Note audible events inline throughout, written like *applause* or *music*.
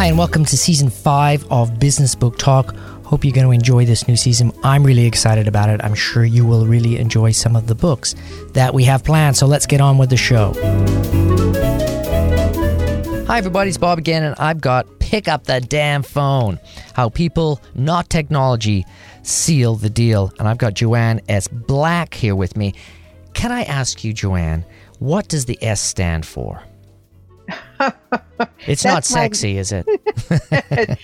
Hi, and welcome to season five of Business Book Talk. Hope you're going to enjoy this new season. I'm really excited about it. I'm sure you will really enjoy some of the books that we have planned. So let's get on with the show. Hi, everybody. It's Bob again, and I've got Pick Up the Damn Phone How People, Not Technology, Seal the Deal. And I've got Joanne S. Black here with me. Can I ask you, Joanne, what does the S stand for? It's not sexy, my... is it?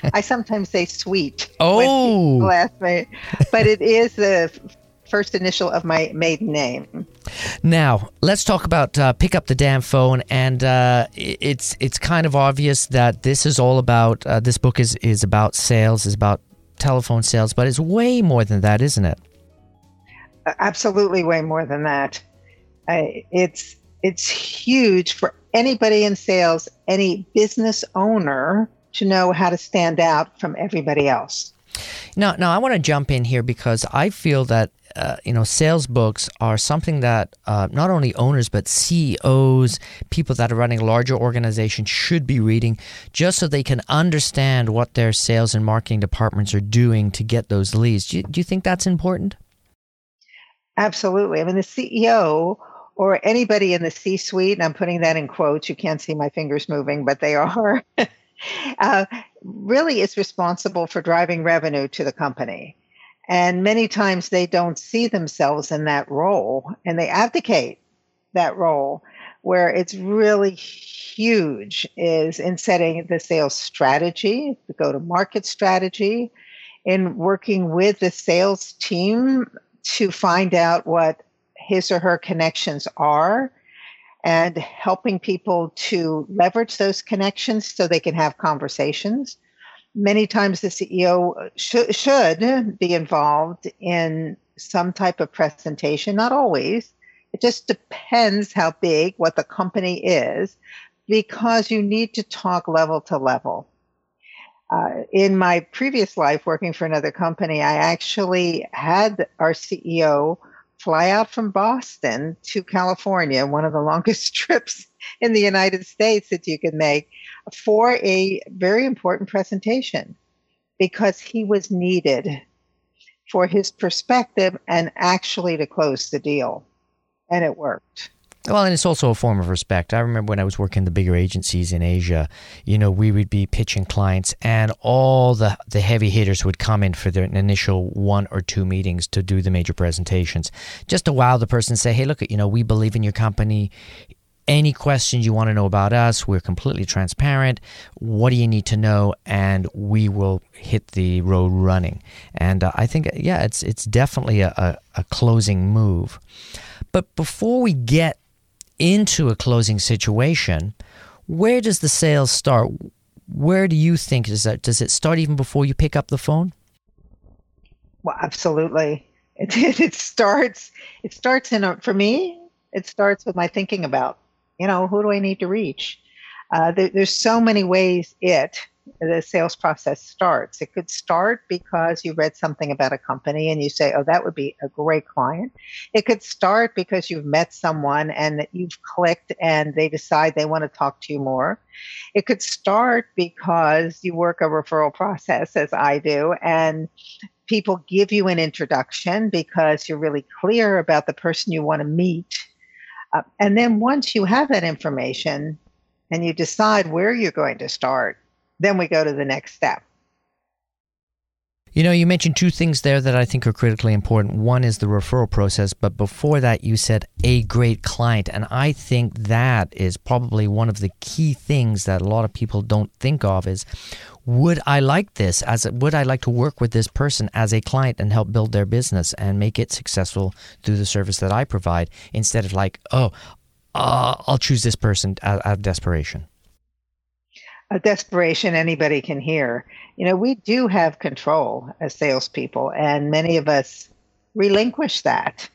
*laughs* I sometimes say sweet. Oh, last name, but it is the first initial of my maiden name. Now let's talk about uh, pick up the damn phone, and uh, it's it's kind of obvious that this is all about. Uh, this book is is about sales, is about telephone sales, but it's way more than that, isn't it? Absolutely, way more than that. I, it's it's huge for anybody in sales, any business owner to know how to stand out from everybody else. Now, now I want to jump in here because I feel that uh, you know sales books are something that uh, not only owners but CEOs, people that are running larger organizations should be reading, just so they can understand what their sales and marketing departments are doing to get those leads. Do you, do you think that's important? Absolutely. I mean, the CEO or anybody in the C suite, and I'm putting that in quotes, you can't see my fingers moving, but they are, *laughs* uh, really is responsible for driving revenue to the company. And many times they don't see themselves in that role and they abdicate that role where it's really huge is in setting the sales strategy, the go to market strategy, in working with the sales team to find out what his or her connections are and helping people to leverage those connections so they can have conversations. Many times the CEO sh- should be involved in some type of presentation, not always. It just depends how big what the company is because you need to talk level to level. Uh, in my previous life working for another company, I actually had our CEO fly out from Boston to California, one of the *laughs* longest trips in the United States that you could make, for a very important presentation because he was needed for his perspective and actually to close the deal. And it worked. Well, and it's also a form of respect. I remember when I was working the bigger agencies in Asia, you know, we would be pitching clients and all the, the heavy hitters would come in for their initial one or two meetings to do the major presentations. Just to wow the person say, hey, look, you know, we believe in your company. Any questions you want to know about us, we're completely transparent. What do you need to know? And we will hit the road running. And uh, I think, yeah, it's, it's definitely a, a, a closing move. But before we get into a closing situation, where does the sales start? Where do you think is that? Does it start even before you pick up the phone? Well, absolutely. *laughs* It, it starts. It starts in a, for me. It starts with my thinking about, you know, who do I need to reach? Uh, there, there's so many ways it the sales process starts. It could start because you read something about a company and you say, oh, that would be a great client. It could start because you've met someone and you've clicked and they decide they want to talk to you more. It could start because you work a referral process, as I do, and people give you an introduction because you're really clear about the person you want to meet. Uh, and then once you have that information and you decide where you're going to start, then we go to the next step. You know, you mentioned two things there that I think are critically important. One is the referral process, but before that, you said a great client. And I think that is probably one of the key things that a lot of people don't think of is would I like this as a, would I like to work with this person as a client and help build their business and make it successful through the service that I provide instead of like, oh, uh, I'll choose this person out, out of desperation a desperation anybody can hear. You know, we do have control as salespeople, and many of us relinquish that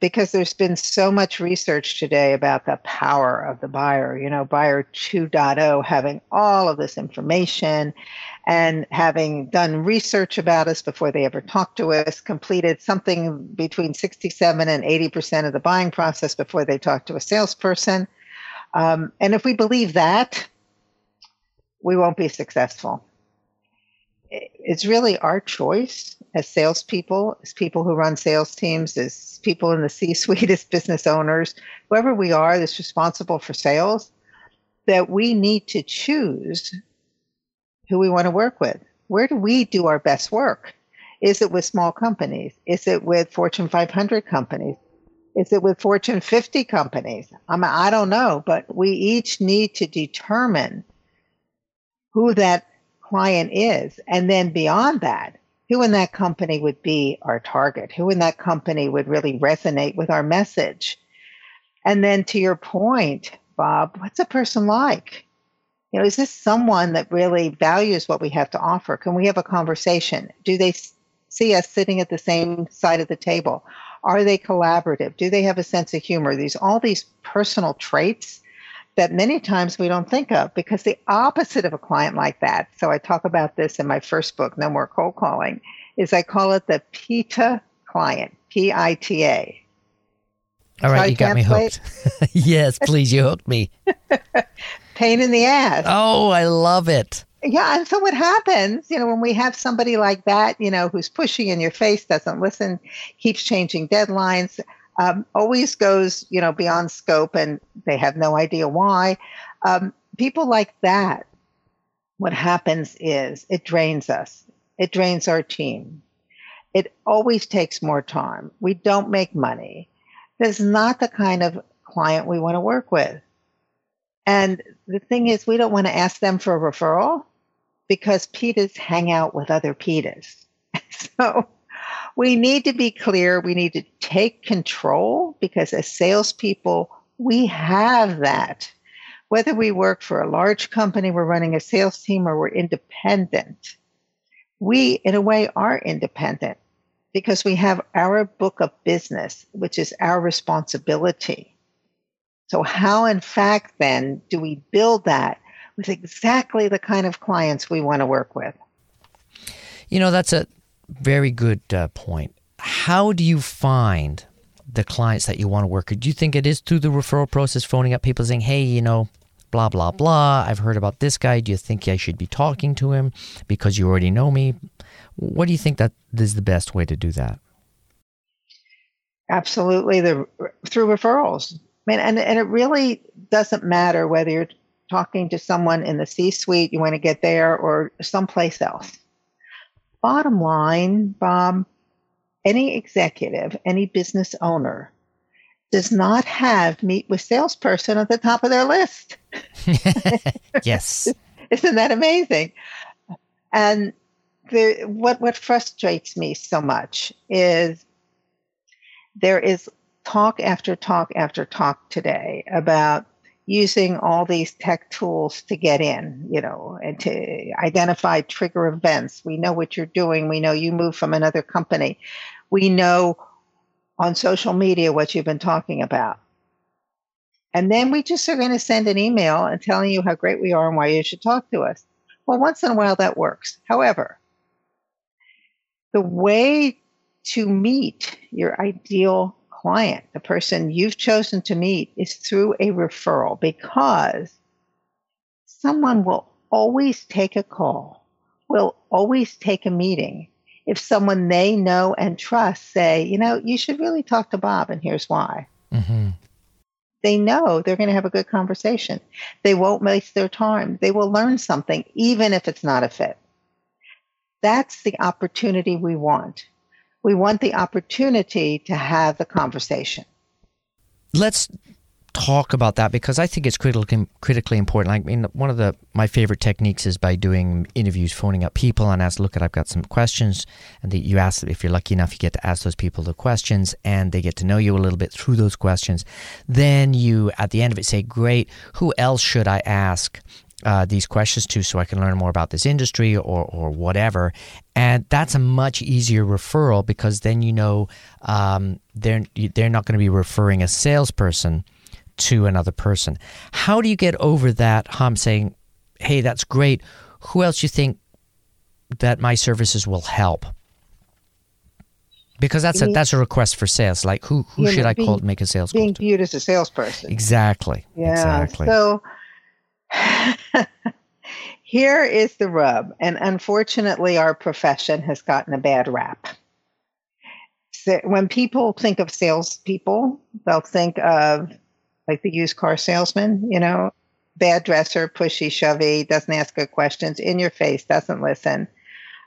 because there's been so much research today about the power of the buyer. You know, buyer 2.0 having all of this information and having done research about us before they ever talked to us, completed something between 67 and 80% of the buying process before they talk to a salesperson. Um, and if we believe that, we won't be successful. It's really our choice as salespeople, as people who run sales teams, as people in the C suite, *laughs* as business owners, whoever we are that's responsible for sales, that we need to choose who we want to work with. Where do we do our best work? Is it with small companies? Is it with Fortune 500 companies? Is it with Fortune 50 companies? I mean, I don't know, but we each need to determine who that client is. And then beyond that, who in that company would be our target? Who in that company would really resonate with our message? And then to your point, Bob, what's a person like? You know, is this someone that really values what we have to offer? Can we have a conversation? Do they see us sitting at the same side of the table? Are they collaborative? Do they have a sense of humor? These all these personal traits that many times we don't think of because the opposite of a client like that. So I talk about this in my first book, No More Cold Calling, is I call it the PITA client, P I T A. All right, you got me hooked. *laughs* yes, please, you hooked me. *laughs* Pain in the ass. Oh, I love it. Yeah, and so what happens, you know, when we have somebody like that, you know, who's pushing in your face, doesn't listen, keeps changing deadlines, um, always goes, you know, beyond scope, and they have no idea why. Um, people like that, what happens is it drains us. It drains our team. It always takes more time. We don't make money. That's not the kind of client we want to work with. And the thing is, we don't want to ask them for a referral because PITAs hang out with other PITAs. *laughs* so we need to be clear. We need to take control because as salespeople, we have that. Whether we work for a large company, we're running a sales team, or we're independent, we, in a way, are independent because we have our book of business, which is our responsibility. So, how, in fact, then, do we build that with exactly the kind of clients we want to work with? You know, that's a very good uh, point. How do you find the clients that you want to work with? Do you think it is through the referral process, phoning up people saying, hey, you know, blah, blah, blah, I've heard about this guy. Do you think I should be talking to him because you already know me? What do you think that is the best way to do that? Absolutely, the through referrals I mean, and, and it really doesn't matter whether you're talking to someone in the C suite, you want to get there, or someplace else. Bottom line, Bob, any executive, any business owner does not have meet with salesperson at the top of their list. *laughs* yes. *laughs* Isn't that amazing? And the, what what frustrates me so much is there is talk after talk after talk today about using all these tech tools to get in, you know, and to identify trigger events. We know what you're doing. We know you moved from another company. We know on social media what you've been talking about. And then we just are going to send an email and telling you how great we are and why you should talk to us. Well, once in a while that works. However, the way to meet your ideal client, the person you've chosen to meet, is through a referral because someone will always take a call, will always take a meeting. If someone they know and trust say, you know, you should really talk to Bob, and here's why. Mm-hmm. They know they're going to have a good conversation. They won't waste their time. They will learn something, even if it's not a fit. That's the opportunity we want we want the opportunity to have the conversation. Let's talk about that because I think it's critically critically important. I mean, one of the my favorite techniques is by doing interviews, phoning up people and ask, "Look, I've got some questions," and the, you ask if you're lucky enough, you get to ask those people the questions, and they get to know you a little bit through those questions. Then you, at the end of it, say, "Great, who else should I ask?" Uh, these questions to so I can learn more about this industry or, or whatever. And that's a much easier referral because then you know um, they're, they're not going to be referring a salesperson to another person. How do you get over that hum saying, hey, that's great. Who else you think that my services will help? Because that's a that's a request for sales. Like who who should I being, call to make a sales being call? Being viewed as a salesperson. Exactly. Yeah. Exactly. So *laughs* Here is the rub, and unfortunately, our profession has gotten a bad rap. When people think of salespeople, they'll think of like the used car salesman, you know, bad dresser, pushy, shovey, doesn't ask good questions, in your face, doesn't listen.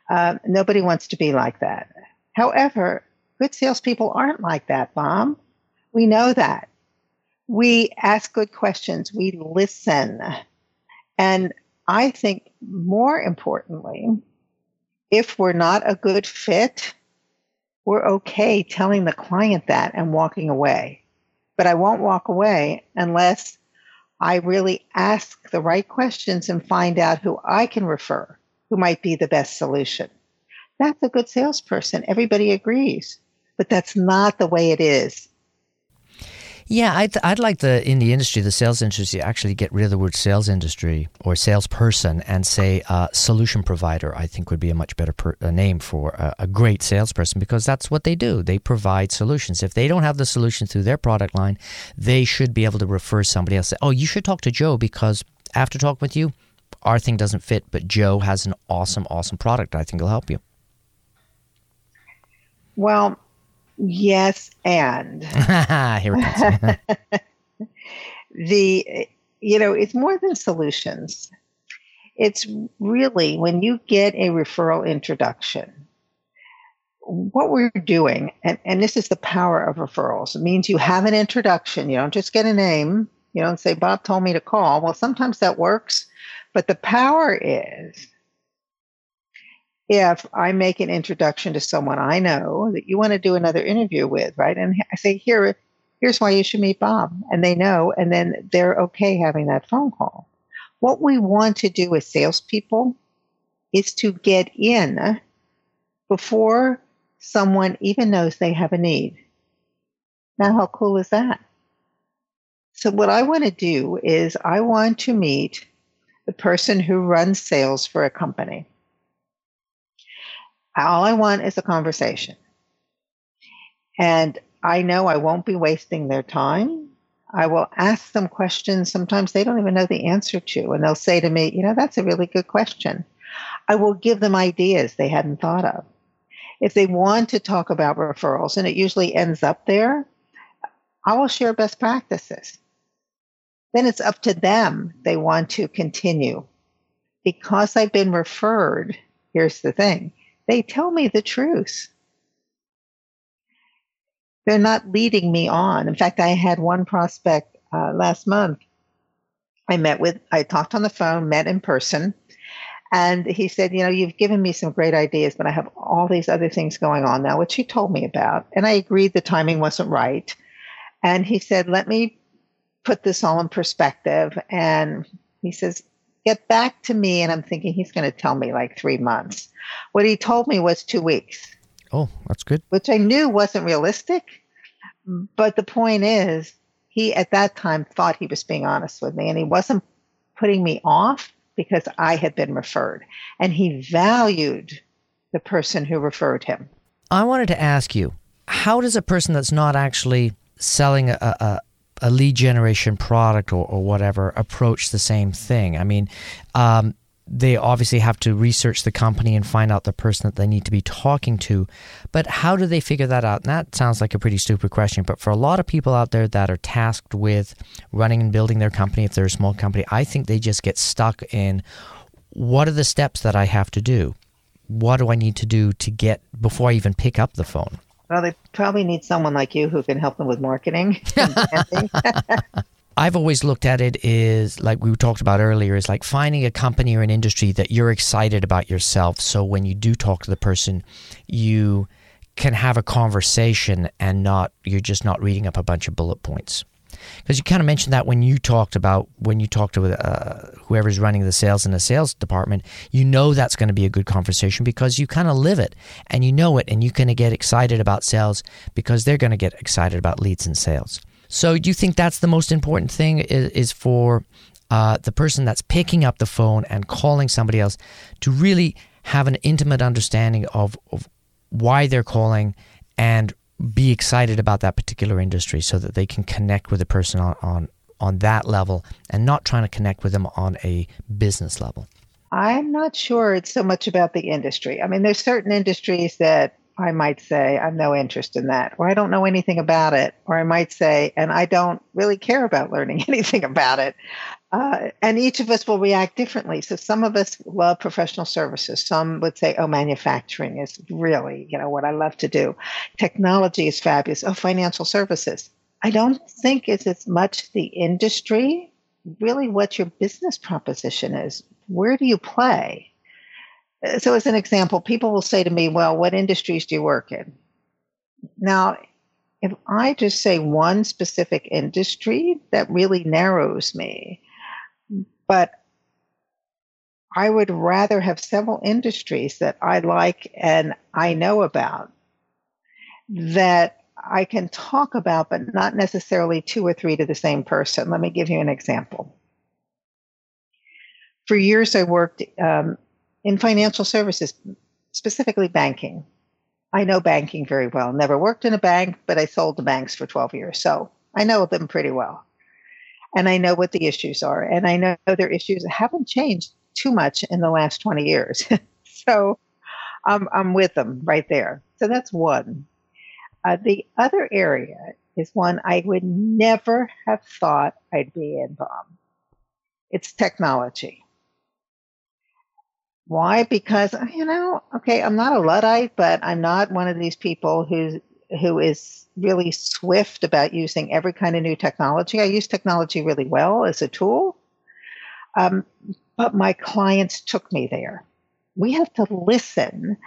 Um, nobody wants to be like that. However, good salespeople aren't like that, Bob. We know that. We ask good questions, we listen. And I think more importantly, if we're not a good fit, we're okay telling the client that and walking away. But I won't walk away unless I really ask the right questions and find out who I can refer, who might be the best solution. That's a good salesperson. Everybody agrees. But that's not the way it is yeah, I'd, I'd like the in the industry, the sales industry, actually get rid of the word sales industry or salesperson and say uh, solution provider. I think would be a much better per, a name for a, a, great salesperson because that's what they do. They provide solutions. If they don't have the solution through their product line, they should be able to refer somebody else. Say, oh, you should talk to Joe because after talking with you, our thing doesn't fit, but Joe has an awesome, awesome product. I think will help you. Well, Yes, and *laughs* here it comes. *laughs* the you know it's more than solutions. It's really when you get a referral introduction. What we're doing, and, and this is the power of referrals, it means you have an introduction. You don't just get a name. You don't say, Bob told me to call. Well, sometimes that works, but the power is if I make an introduction to someone I know that you want to do another interview with, right? And I say, here, here's why you should meet Bob. And they know, and then they're okay having that phone call. What we want to do with salespeople is to get in before someone even knows they have a need. Now, how cool is that? So, what I want to do is I want to meet the person who runs sales for a company. All I want is a conversation. And I know I won't be wasting their time. I will ask them questions sometimes they don't even know the answer to. And they'll say to me, you know, that's a really good question. I will give them ideas they hadn't thought of. If they want to talk about referrals, and it usually ends up there, I will share best practices. Then it's up to them. They want to continue. Because I've been referred, here's the thing they tell me the truth. They're not leading me on. In fact, I had one prospect uh, last month. I met with, I talked on the phone, met in person, and he said, You know, you've given me some great ideas, but I have all these other things going on now, which he told me about. And I agreed the timing wasn't right. And he said, Let me put this all in perspective. And he says, get back to me. And I'm thinking he's going to tell me like three months. What he told me was two weeks. Oh, that's good. Which I knew wasn't realistic. But the point is, he at that time thought he was being honest with me and he wasn't putting me off because I had been referred. And he valued the person who referred him. I wanted to ask you how does a person that's not actually selling a, a, a lead generation product or, or whatever approach the same thing. I mean, um, they obviously have to research the company and find out the person that they need to be talking to. But how do they figure that out? And that sounds like a pretty stupid question. But for a lot of people out there that are tasked with running and building their company, if they're a small company, I think they just get stuck in what are the steps that I have to do? What do I need to do to get before I even pick up the phone? Well, they probably need someone like you who can help them with marketing. *laughs* *laughs* I've always looked at it is like we talked about earlier is like finding a company or an industry that you're excited about yourself. So when you do talk to the person, you can have a conversation and not you're just not reading up a bunch of bullet points because you kind of mentioned that when you talked about when you talked to uh, whoever's running the sales in the sales department, you know that's going to be a good conversation because you kind of live it and you know it, and you kind of get excited about sales because they're going to get excited about leads and sales. So, do you think that's the most important thing is, is for uh, the person that's picking up the phone and calling somebody else to really have an intimate understanding of, of why they're calling and be excited about that particular industry so that they can connect with the person on, on, on that level and not trying to connect with them on a business level. I'm not sure it's so much about the industry. I mean, there's certain industries that I might say, I've no interest in that, or I don't know anything about it, or I might say, and I don't really care about learning *laughs* anything about it. Uh, and each of us will react differently. So some of us love professional services. Some would say, oh, manufacturing is really, you know, what I love to do. Technology is fabulous. Oh, financial services. I don't think it's as much the industry, really what your business proposition is. Where do you play? so as an example, people will say to me, well, what industries do you work in? Now, if I just say one specific industry, that really narrows me. But I would rather have several industries that I like and I know about that I can talk about, but not necessarily two or three to the same person. Let me give you an example. For years, I worked um, in financial services, specifically banking. I know banking very well. Never worked in a bank, but I sold to banks for 12 years. So I know them pretty well. And I know what the issues are. And I know their issues haven't changed too much in the last 20 years. *laughs* so um, I'm with them right there. So that's one. Uh, the other area is one I would never have thought I'd be in, Bob. It's technology. Why? Because you know, okay, I'm not a luddite, but I'm not one of these people who who is really swift about using every kind of new technology. I use technology really well as a tool, um, but my clients took me there. We have to listen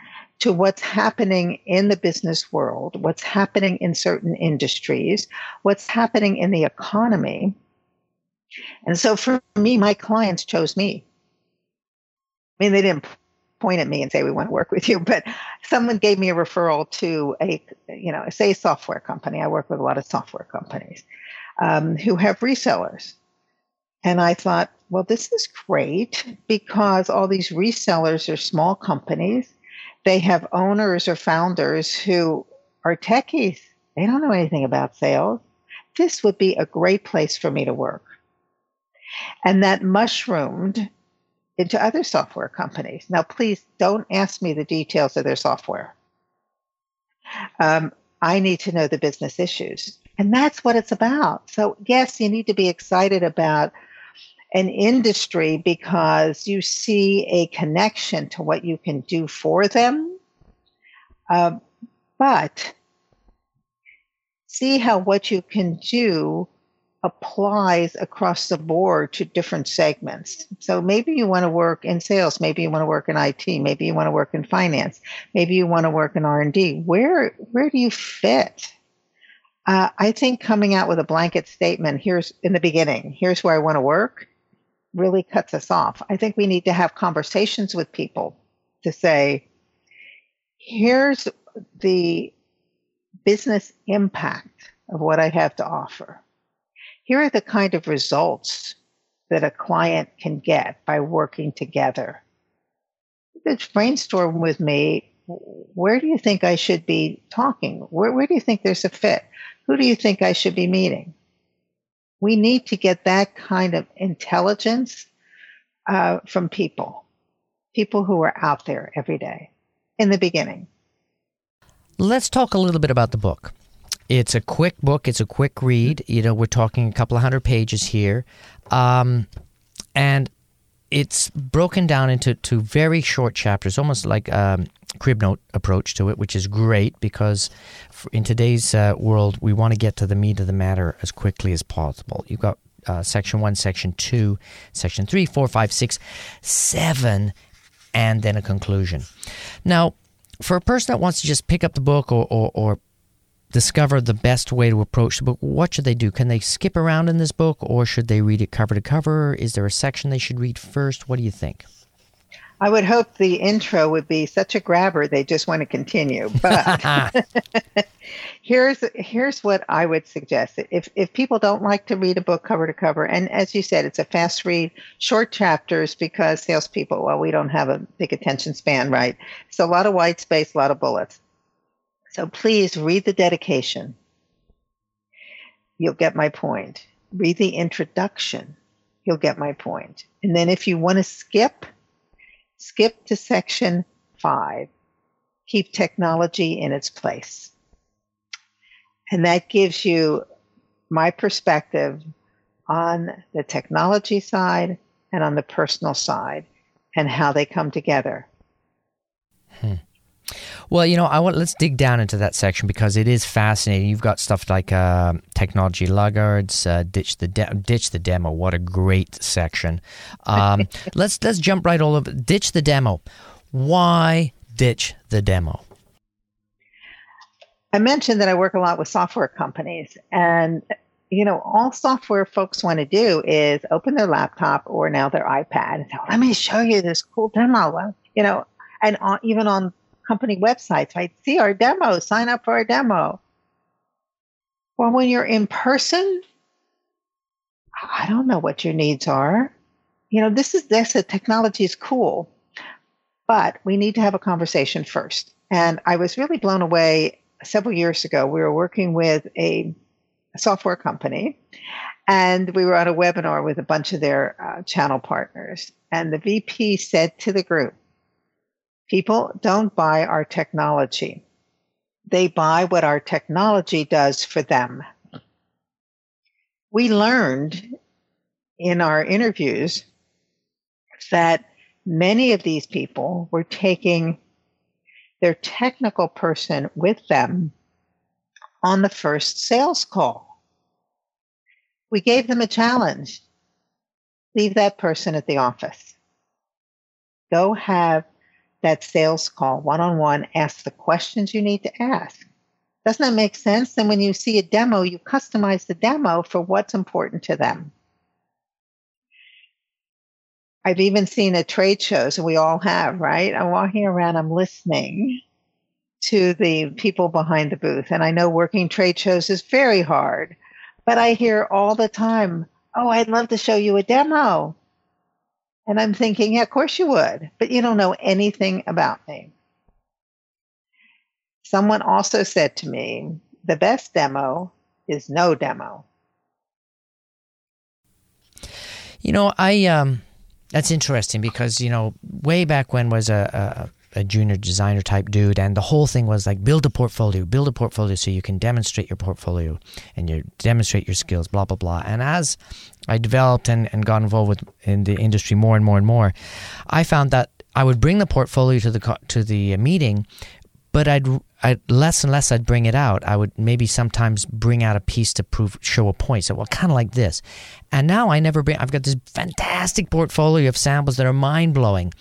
to what's happening in the business world, what's happening in certain industries, what's happening in the economy. And so for me, my clients chose me. I mean, they didn't point at me and say we want to work with you, but someone gave me a referral to a, you know, say a software company. I work with a lot of software companies um, who have resellers, and I thought, well, this is great because all these resellers are small companies. They have owners or founders who are techies. They don't know anything about sales. This would be a great place for me to work. And that mushroomed into other software companies. Now, please don't ask me the details of their software. Um, I need to know the business issues. And that's what it's about. So, yes, you need to be excited about an industry because you see a connection to what you can do for them. Um, but see how what you can do applies across the board to different segments. So maybe you want to work in sales, maybe you want to work in IT, maybe you want to work in finance, maybe you want to work in R&D. Where where do you fit? Uh, I think coming out with a blanket statement, here's in the beginning, here's where I want to work, really cuts us off. I think we need to have conversations with people to say, here's the business impact of what I have to offer here are the kind of results that a client can get by working together. Brainstorm with me. Where do you think I should be talking? Where, where do you think there's a fit? Who do you think I should be meeting? We need to get that kind of intelligence uh, from people, people who are out there every day in the beginning. Let's talk a little bit about the book. It's a quick book. It's a quick read. You know, we're talking a couple of hundred pages here, um, and it's broken down into two very short chapters, almost like um, crib note approach to it, which is great because in today's uh, world, we want to get to the meat of the matter as quickly as possible. You've got uh, section one, section two, section three, four, five, six, seven, and then a conclusion. Now, for a person that wants to just pick up the book or, or, or discover the best way to approach the book, what should they do? Can they skip around in this book or should they read it cover to cover? Is there a section they should read first? What do you think? I would hope the intro would be such a grabber they just want to continue. But *laughs* *laughs* here's here's what I would suggest. If if people don't like to read a book cover to cover, and as you said, it's a fast read, short chapters because salespeople, well, we don't have a big attention span, right? So a lot of white space, a lot of bullets. So please read the dedication. You'll get my point. Read the introduction. You'll get my point. And then if you want to skip, skip to section five. Keep technology in its place. And that gives you my perspective on the technology side and on the personal side and how they come together. Hmm. Well, you know, I want let's dig down into that section because it is fascinating. You've got stuff like uh, technology laggards, uh, ditch the de- ditch the demo. What a great section! Um, *laughs* let's let's jump right all over. Ditch the demo. Why ditch the demo? I mentioned that I work a lot with software companies, and you know, all software folks want to do is open their laptop or now their iPad and say, "Let me show you this cool demo." You know, and on, even on company websites, right? See our demo, sign up for our demo. Well, when you're in person, I don't know what your needs are. You know, this is this, technology is cool, but we need to have a conversation first. And I was really blown away several years ago. We were working with a, a software company and we were on a webinar with a bunch of their uh, channel partners. And the VP said to the group, People don't buy our technology. They buy what our technology does for them. We learned in our interviews that many of these people were taking their technical person with them on the first sales call. We gave them a challenge. Leave that person at the office. Go have that sales call one on one, ask the questions you need to ask. Doesn't that make sense? Then when you see a demo, you customize the demo for what's important to them. I've even seen at trade shows, and we all have, right? I'm walking around, I'm listening to the people behind the booth. And I know working trade shows is very hard, but I hear all the time, Oh, I'd love to show you a demo. And I'm thinking, yeah, of course you would, but you don't know anything about me. Someone also said to me, the best demo is no demo. You know, I um that's interesting because, you know, way back when was a, a, junior designer type dude and the whole thing was like build a portfolio, build a portfolio so you can demonstrate your portfolio and you demonstrate your skills, blah blah blah. And as I developed and, and got involved with in the industry more and more and more, I found that I would bring the portfolio to the to the meeting, but I'd, I'd less and less I'd bring it out. I would maybe sometimes bring out a piece to prove show a point. So well, kind of like this, and now I never bring. I've got this fantastic portfolio of samples that are mind blowing,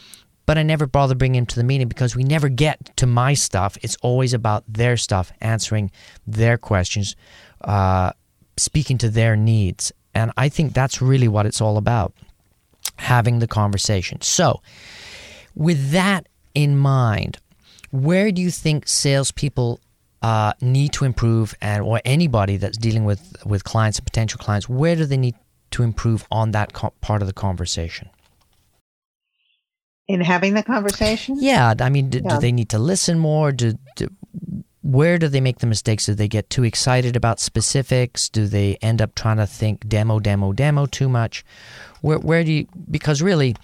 but I never bother bringing them to the meeting because we never get to my stuff. It's always about their stuff, answering their questions, uh, speaking to their needs. And I think that's really what it's all about having the conversation. So, with that in mind, where do you think salespeople uh, need to improve, and or anybody that's dealing with with clients and potential clients, where do they need to improve on that co- part of the conversation? In having the conversation? Yeah, I mean, do, yeah. do they need to listen more? Do, do where do they make the mistakes? Do they get too excited about specifics? Do they end up trying to think demo, demo, demo too much? Where, where do you, because really,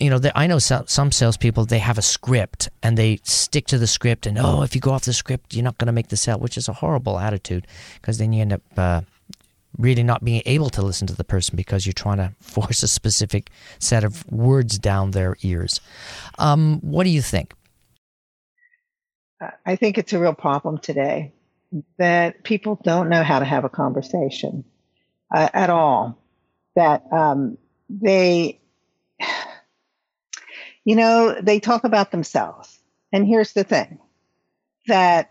you know, I know some, some salespeople, they have a script and they stick to the script, and oh, if you go off the script, you're not going to make the sale, which is a horrible attitude because then you end up uh, really not being able to listen to the person because you're trying to *laughs* force a specific set of words down their ears. Um, what do you think? I think it's a real problem today that people don't know how to have a conversation uh, at all. That um, they, *sighs* you know, they talk about themselves. And here's the thing that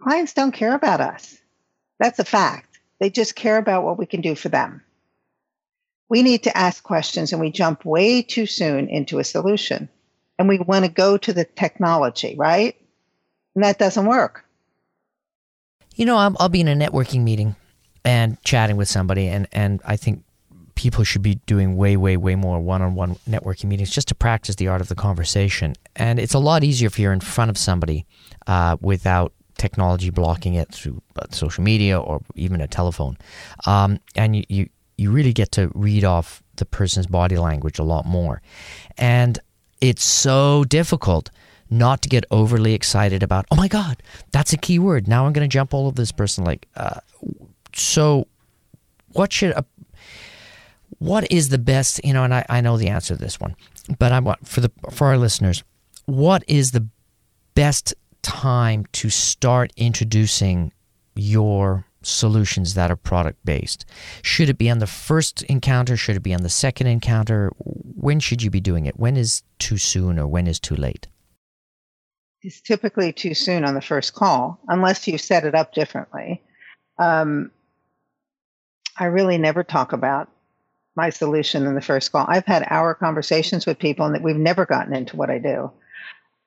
clients don't care about us. That's a fact. They just care about what we can do for them. We need to ask questions and we jump way too soon into a solution and we want to go to the technology, right? And that doesn't work. You know, I'll, I'll be in a networking meeting and chatting with somebody, and, and I think people should be doing way, way, way more one on one networking meetings just to practice the art of the conversation. And it's a lot easier if you're in front of somebody uh, without technology blocking it through social media or even a telephone. Um, and you, you, you really get to read off the person's body language a lot more. And it's so difficult not to get overly excited about, oh my God, that's a key word. Now I'm going to jump all over this person. Like, uh, so what should a, what is the best, you know, and I, I know the answer to this one, but I want for the, for our listeners, what is the best time to start introducing your solutions that are product based? Should it be on the first encounter? Should it be on the second encounter? When should you be doing it? When is too soon or when is too late? It's typically too soon on the first call, unless you set it up differently. Um, I really never talk about my solution in the first call. I've had hour conversations with people and that we've never gotten into what I do.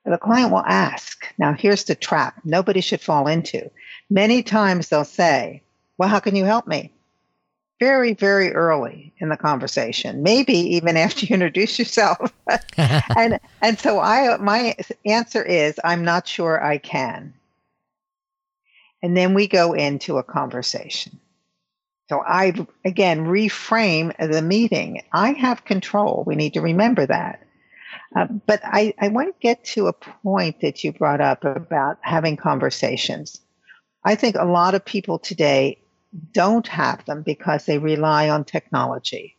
The client will ask. Now, here's the trap nobody should fall into. Many times they'll say, Well, how can you help me? Very, very early in the conversation, maybe even *laughs* after you introduce yourself. *laughs* and and so I my answer is I'm not sure I can. And then we go into a conversation. So I again reframe the meeting. I have control. We need to remember that. Uh, but I, I want to get to a point that you brought up about having conversations. I think a lot of people today don't have them because they rely on technology.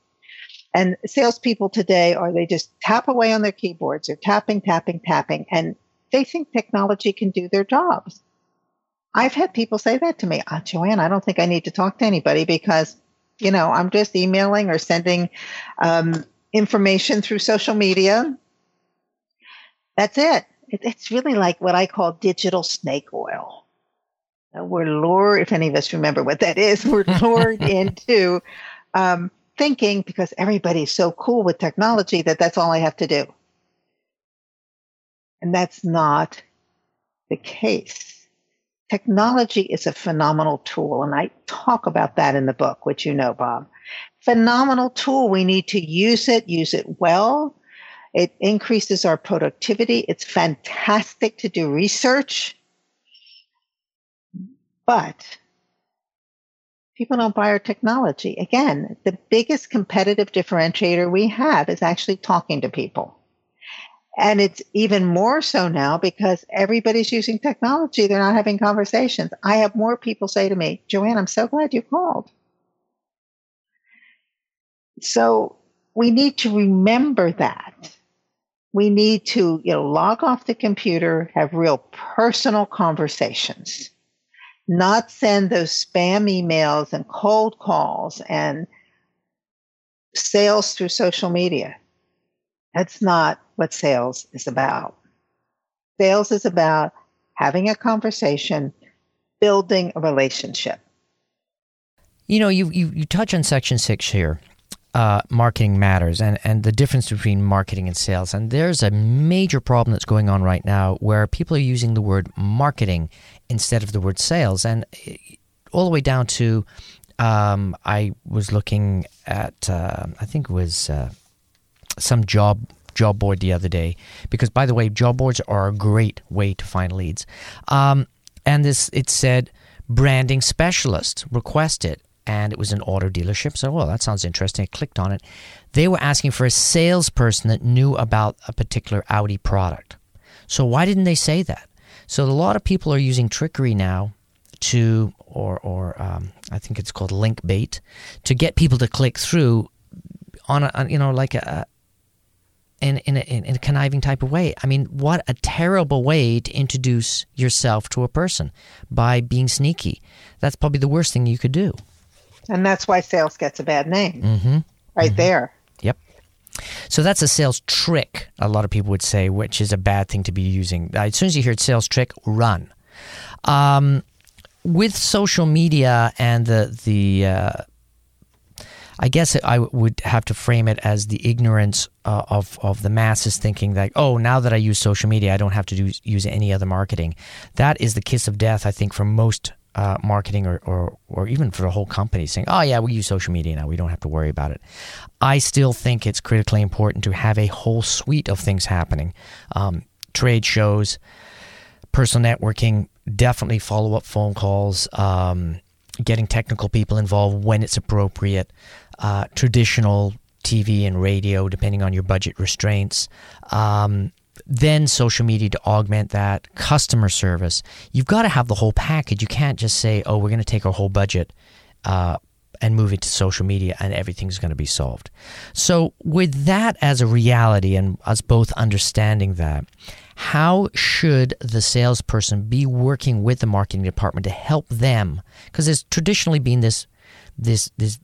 And salespeople today are they just tap away on their keyboards, they're tapping, tapping, tapping, and they think technology can do their jobs. I've had people say that to me, oh, Joanne, I don't think I need to talk to anybody because, you know, I'm just emailing or sending um, information through social media that's it. It's really like what I call digital snake oil. We're lured, if any of us remember what that is, we're *laughs* lured into um, thinking because everybody's so cool with technology that that's all I have to do. And that's not the case. Technology is a phenomenal tool, and I talk about that in the book, which you know, Bob. Phenomenal tool. We need to use it, use it well, it increases our productivity. It's fantastic to do research. But people don't buy our technology. Again, the biggest competitive differentiator we have is actually talking to people. And it's even more so now because everybody's using technology. They're not having conversations. I have more people say to me, Joanne, I'm so glad you called. So we need to remember that we need to you know log off the computer have real personal conversations not send those spam emails and cold calls and sales through social media. That's not what sales is about. Sales is about having a conversation building a relationship. You know you you, you touch on section 6 here uh, marketing matters and, and the difference between marketing and sales. And there's a major problem that's going on right now where people are using the word marketing instead of the word sales. And eh, all the way down to, um, I was looking at, uh, I think it was uh, some job job board the other day because by the way job boards are a great way to find leads um, and this it said branding specialist requested and it was an auto dealership. So, well, that sounds interesting. I clicked on it. They were asking for a salesperson that knew about a particular Audi product. So, why didn't they say that? So, a lot of people are using trickery now to, or, or um, I think it's called link bait, to get people to click through on a, on, you know, like a, in, in a, in a conniving type of way. I mean, what a terrible way to introduce yourself to a person by being sneaky. That's probably the worst thing you could do. And that's why sales gets a bad name. Mm-hmm. Right mm-hmm. there. Yep. So that's a sales trick, a lot of people would say, which is a bad thing to be using. As soon as you hear sales trick, run. Um, with social media and the, the uh, I guess I would have to frame it as the ignorance uh, of of the masses thinking that oh now that I use social media I don't have to do, use any other marketing. That is the kiss of death I think for most uh, marketing or, or, or even for the whole company saying, oh, yeah, we use social media now. We don't have to worry about it. I still think it's critically important to have a whole suite of things happening um, trade shows, personal networking, definitely follow up phone calls, um, getting technical people involved when it's appropriate, uh, traditional TV and radio, depending on your budget restraints. Um, then social media to augment that, customer service. You've got to have the whole package. You can't just say, oh, we're going to take our whole budget uh, and move it to social media and everything's going to be solved. So, with that as a reality and us both understanding that, how should the salesperson be working with the marketing department to help them? Because there's traditionally been this this this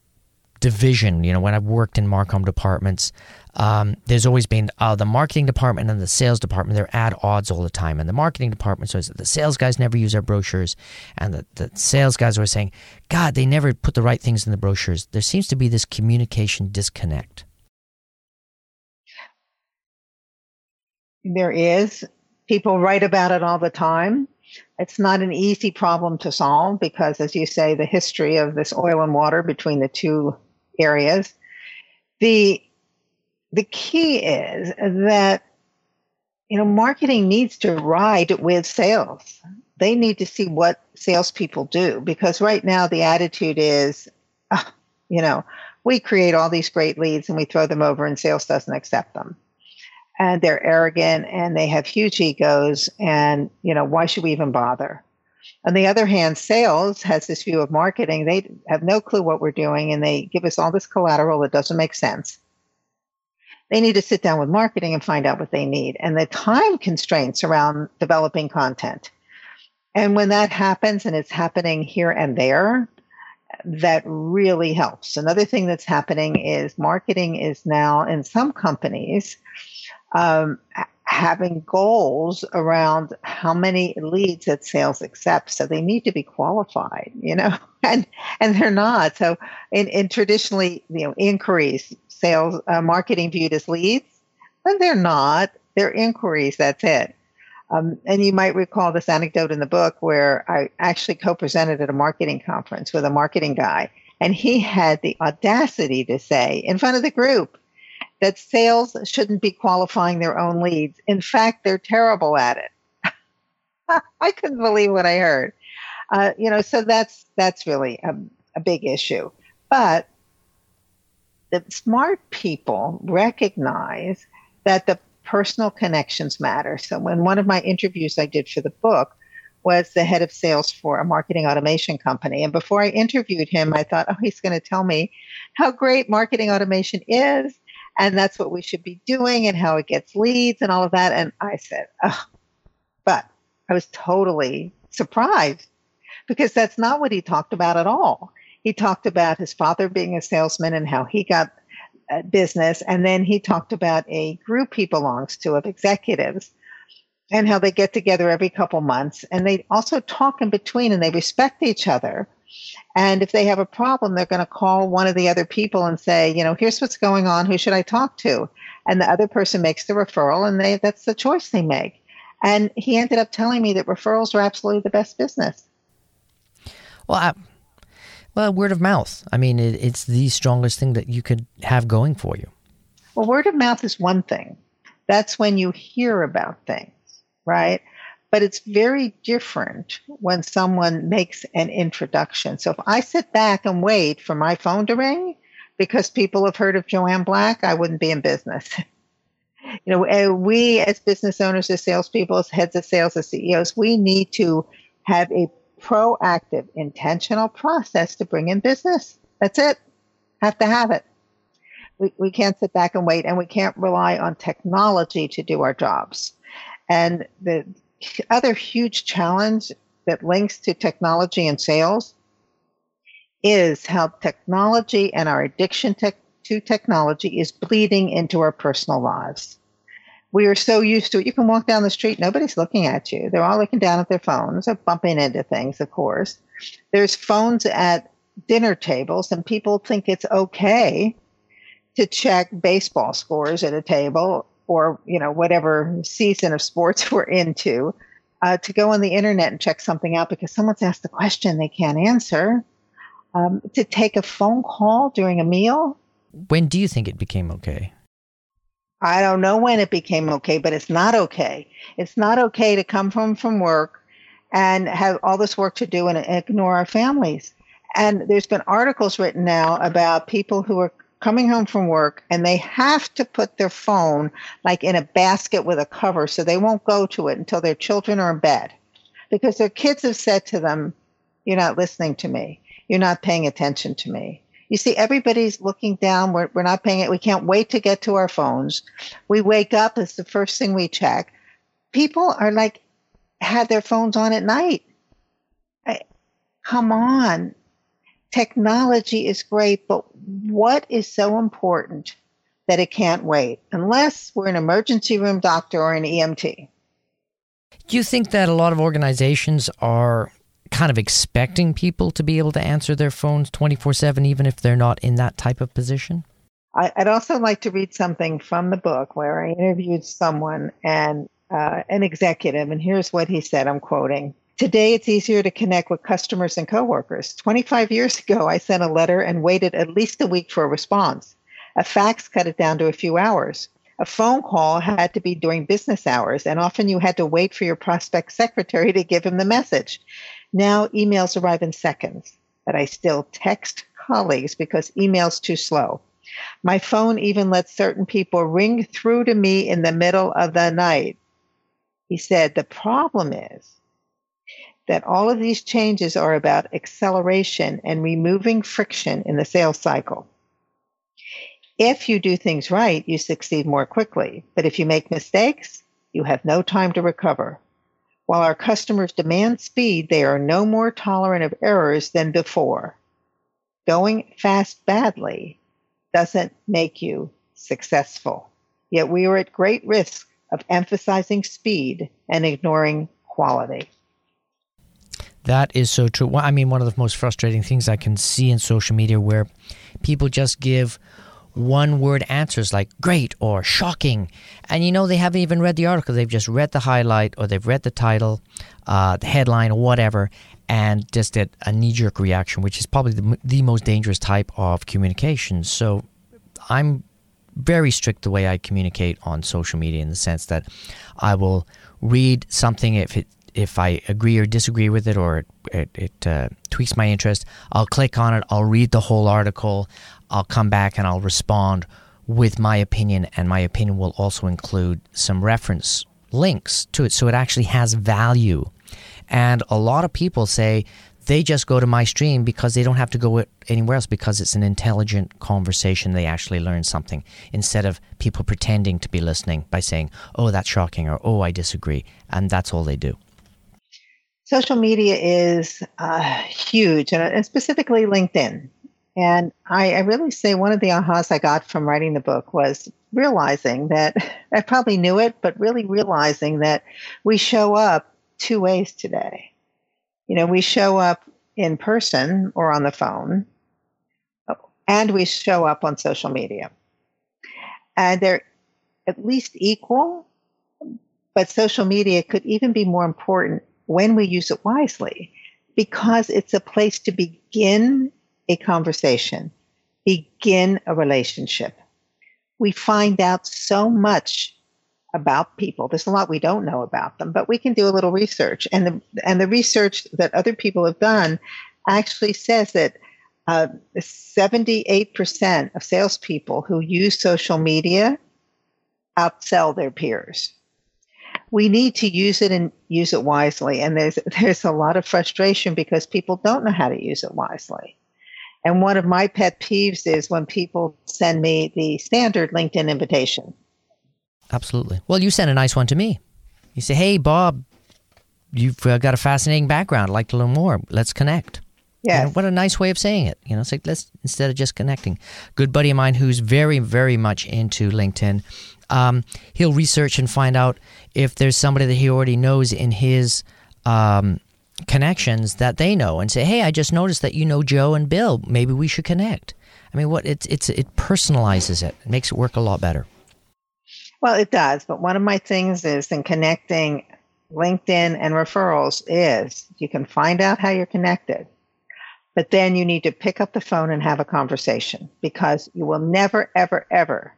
division. You know, when I've worked in Marcom departments, um, there's always been uh, the marketing department and the sales department. They're at odds all the time. And the marketing department says the sales guys never use our brochures, and the, the sales guys are saying, God, they never put the right things in the brochures. There seems to be this communication disconnect. There is. People write about it all the time. It's not an easy problem to solve because, as you say, the history of this oil and water between the two areas. The the key is that you know marketing needs to ride with sales. They need to see what salespeople do because right now the attitude is, uh, you know, we create all these great leads and we throw them over and sales doesn't accept them. And they're arrogant and they have huge egos and you know why should we even bother? On the other hand sales has this view of marketing. They have no clue what we're doing and they give us all this collateral that doesn't make sense they need to sit down with marketing and find out what they need and the time constraints around developing content and when that happens and it's happening here and there that really helps another thing that's happening is marketing is now in some companies um, having goals around how many leads that sales accepts. So they need to be qualified, you know, *laughs* and and they're not. So in, in traditionally, you know, inquiries, sales, uh, marketing viewed as leads, but they're not. They're inquiries. That's it. Um, and you might recall this anecdote in the book where I actually co-presented at a marketing conference with a marketing guy, and he had the audacity to say in front of the group, that sales shouldn't be qualifying their own leads. In fact, they're terrible at it. *laughs* I couldn't believe what I heard. Uh, you know, so that's that's really a, a big issue. But the smart people recognize that the personal connections matter. So when one of my interviews I did for the book was the head of sales for a marketing automation company. And before I interviewed him, I thought, oh, he's going to tell me how great marketing automation is and that's what we should be doing and how it gets leads and all of that. And I said, oh, but I was totally surprised because that's not what he talked about at all. He talked about his father being a salesman and how he got uh, business. And then he talked about a group he belongs to of executives and how they get together every couple months. And they also talk in between and they respect each other. And if they have a problem, they're going to call one of the other people and say, you know, here's what's going on. Who should I talk to? And the other person makes the referral, and they that's the choice they make. And he ended up telling me that referrals are absolutely the best business. Well, well, word of mouth. I mean, it, it's the strongest thing that you could have going for you. Well, word of mouth is one thing. That's when you hear about things, right? but it's very different when someone makes an introduction. So if I sit back and wait for my phone to ring because people have heard of Joanne Black, I wouldn't be in business. *laughs* you know, we as business owners, as salespeople, as heads of sales, as CEOs, we need to have a proactive, intentional process to bring in business. That's it. Have to have it. We, we can't sit back and wait, and we can't rely on technology to do our jobs. And the other huge challenge that links to technology and sales is how technology and our addiction to technology is bleeding into our personal lives. We are so used to it. You can walk down the street, nobody's looking at you. They're all looking down at their phones. They're bumping into things, of course. There's phones at dinner tables, and people think it's okay to check baseball scores at a table or you know whatever season of sports *laughs* we're into uh, to go on the internet and check something out because someone's asked a question they can't answer um, to take a phone call during a meal when do you think it became okay i don't know when it became okay but it's not okay it's not okay to come home from work and have all this work to do and ignore our families and there's been articles written now about people who are coming home from work and they have to put their phone like in a basket with a cover so they won't go to it until their children are in bed because their kids have said to them, You're not listening to me. You're not paying attention to me. You see, everybody's looking down. We're, we're not paying it. We can't wait to get to our phones. We wake up, it's the first thing we check. People are like, had their phones on at night. I, come on technology is great, but what is so important that it can't wait unless we're an emergency room doctor or an EMT? Do you think that a lot of organizations are kind of expecting people to be able to answer their phones 24 7, even if they're not in that type of position? I'd also like to read something from the book where I interviewed someone and uh, an executive, and here's what he said I'm quoting. Today, it's easier to connect with customers and coworkers. 25 years ago, I sent a letter and waited at least a week for a response. A fax cut it down to a few hours. A phone call had to be during business hours, and often you had to wait for your prospect secretary to give him the message. Now, emails arrive in seconds, but I still text colleagues because email's too slow. My phone even lets certain people ring through to me in the middle of the night. He said, The problem is that all of these changes are about acceleration and removing friction in the sales cycle. If you do things right, you succeed more quickly. But if you make mistakes, you have no time to recover. While our customers demand speed, they are no more tolerant of errors than before. Going fast badly doesn't make you successful. Yet we are at great risk of emphasizing speed and ignoring quality. That is so true. I mean, one of the most frustrating things I can see in social media where people just give one word answers like great or shocking. And you know, they haven't even read the article. They've just read the highlight or they've read the title, uh, the headline, or whatever, and just get a knee jerk reaction, which is probably the, the most dangerous type of communication. So I'm very strict the way I communicate on social media in the sense that I will read something if it if I agree or disagree with it or it, it, it uh, tweaks my interest, I'll click on it, I'll read the whole article, I'll come back and I'll respond with my opinion, and my opinion will also include some reference links to it so it actually has value. And a lot of people say they just go to my stream because they don't have to go anywhere else because it's an intelligent conversation. They actually learn something instead of people pretending to be listening by saying, oh, that's shocking or oh, I disagree. And that's all they do social media is uh, huge, and specifically LinkedIn. And I, I, really say one of the ahas I got from writing the book was realizing that *laughs* I probably knew it, but really realizing that we show up two ways today. You know, we show up in person or on the phone, and we show up on social media. And they're at least equal, but social media could even be more important when we use it wisely, because it's a place to begin a conversation, begin a relationship. We find out so much about people. There's a lot we don't know about them, but we can do a little research. And the and the research that other people have done actually says that uh, 78% of salespeople who use social media outsell their peers we need to use it and use it wisely. And there's there's a lot of frustration because people don't know how to use it wisely. And one of my pet peeves is when people send me the standard LinkedIn invitation. Absolutely. Well, you sent a nice one to me. You say, "Hey, Bob, you've uh, got a fascinating background. I'd like to learn more. Let's connect." Yeah. what a nice way of saying it. You know, it's like let's instead of just connecting. Good buddy of mine who's very, very much into LinkedIn um, he'll research and find out if there's somebody that he already knows in his um, connections that they know and say, "Hey, I just noticed that you know Joe and Bill. Maybe we should connect." I mean, what it's it's it personalizes it. It makes it work a lot better. Well, it does. But one of my things is in connecting LinkedIn and referrals is you can find out how you're connected. But then you need to pick up the phone and have a conversation because you will never, ever, ever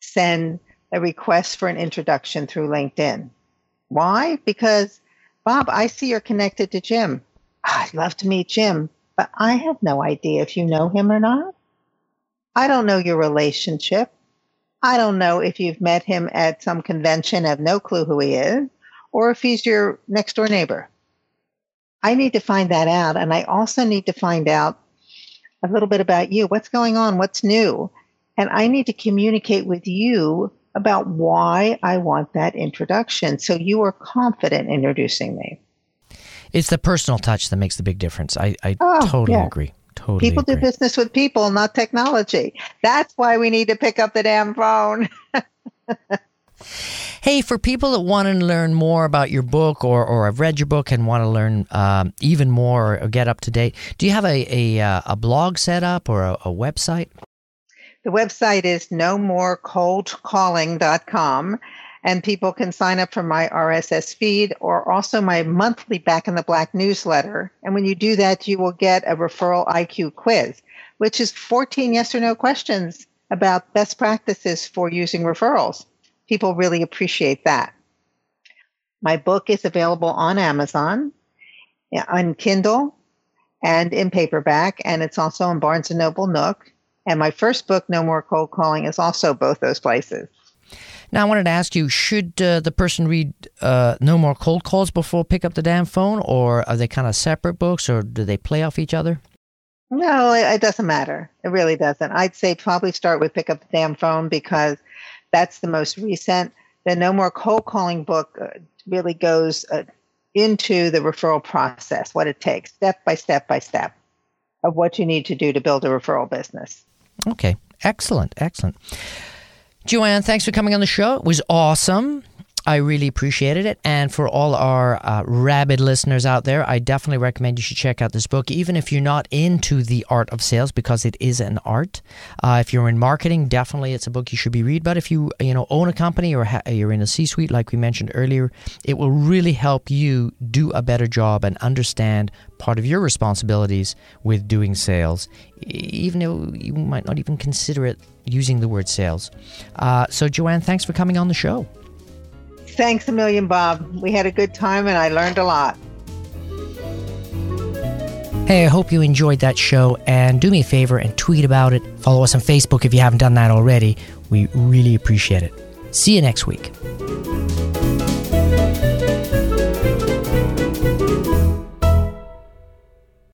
send a request for an introduction through LinkedIn. Why? Because, Bob, I see you're connected to Jim. Ah, I'd love to meet Jim, but I have no idea if you know him or not. I don't know your relationship. I don't know if you've met him at some convention, have no clue who he is, or if he's your next door neighbor. I need to find that out. And I also need to find out a little bit about you. What's going on? What's new? And I need to communicate with you about why I want that introduction. So you are confident introducing me. It's the personal touch that makes the big difference. I, I oh, totally yeah. agree. Totally. People agree. do business with people, not technology. That's why we need to pick up the damn phone. *laughs* hey, for people that want to learn more about your book or, or have read your book and want to learn um, even more or get up to date, do you have a, a, uh, a blog set up or a, a website? The website is no more nomorecoldcalling.com and people can sign up for my RSS feed or also my monthly Back in the Black newsletter. And when you do that, you will get a referral IQ quiz, which is 14 yes or no questions about best practices for using referrals. People really appreciate that. My book is available on Amazon, on Kindle, and in paperback, and it's also on Barnes and Noble Nook. And my first book, No More Cold Calling, is also both those places. Now, I wanted to ask you should uh, the person read uh, No More Cold Calls before pick up the damn phone, or are they kind of separate books, or do they play off each other? No, it, it doesn't matter. It really doesn't. I'd say probably start with Pick Up the Damn Phone because that's the most recent. The No More Cold Calling book uh, really goes uh, into the referral process, what it takes, step by step by step, of what you need to do to build a referral business. Okay, excellent, excellent. Joanne, thanks for coming on the show. It was awesome. I really appreciated it. And for all our uh, rabid listeners out there, I definitely recommend you should check out this book, even if you're not into the art of sales, because it is an art. Uh, if you're in marketing, definitely it's a book you should be read. But if you you know own a company or ha- you're in a C-suite, like we mentioned earlier, it will really help you do a better job and understand part of your responsibilities with doing sales, even though you might not even consider it using the word sales. Uh, so, Joanne, thanks for coming on the show. Thanks a million, Bob. We had a good time and I learned a lot. Hey, I hope you enjoyed that show and do me a favor and tweet about it. Follow us on Facebook if you haven't done that already. We really appreciate it. See you next week.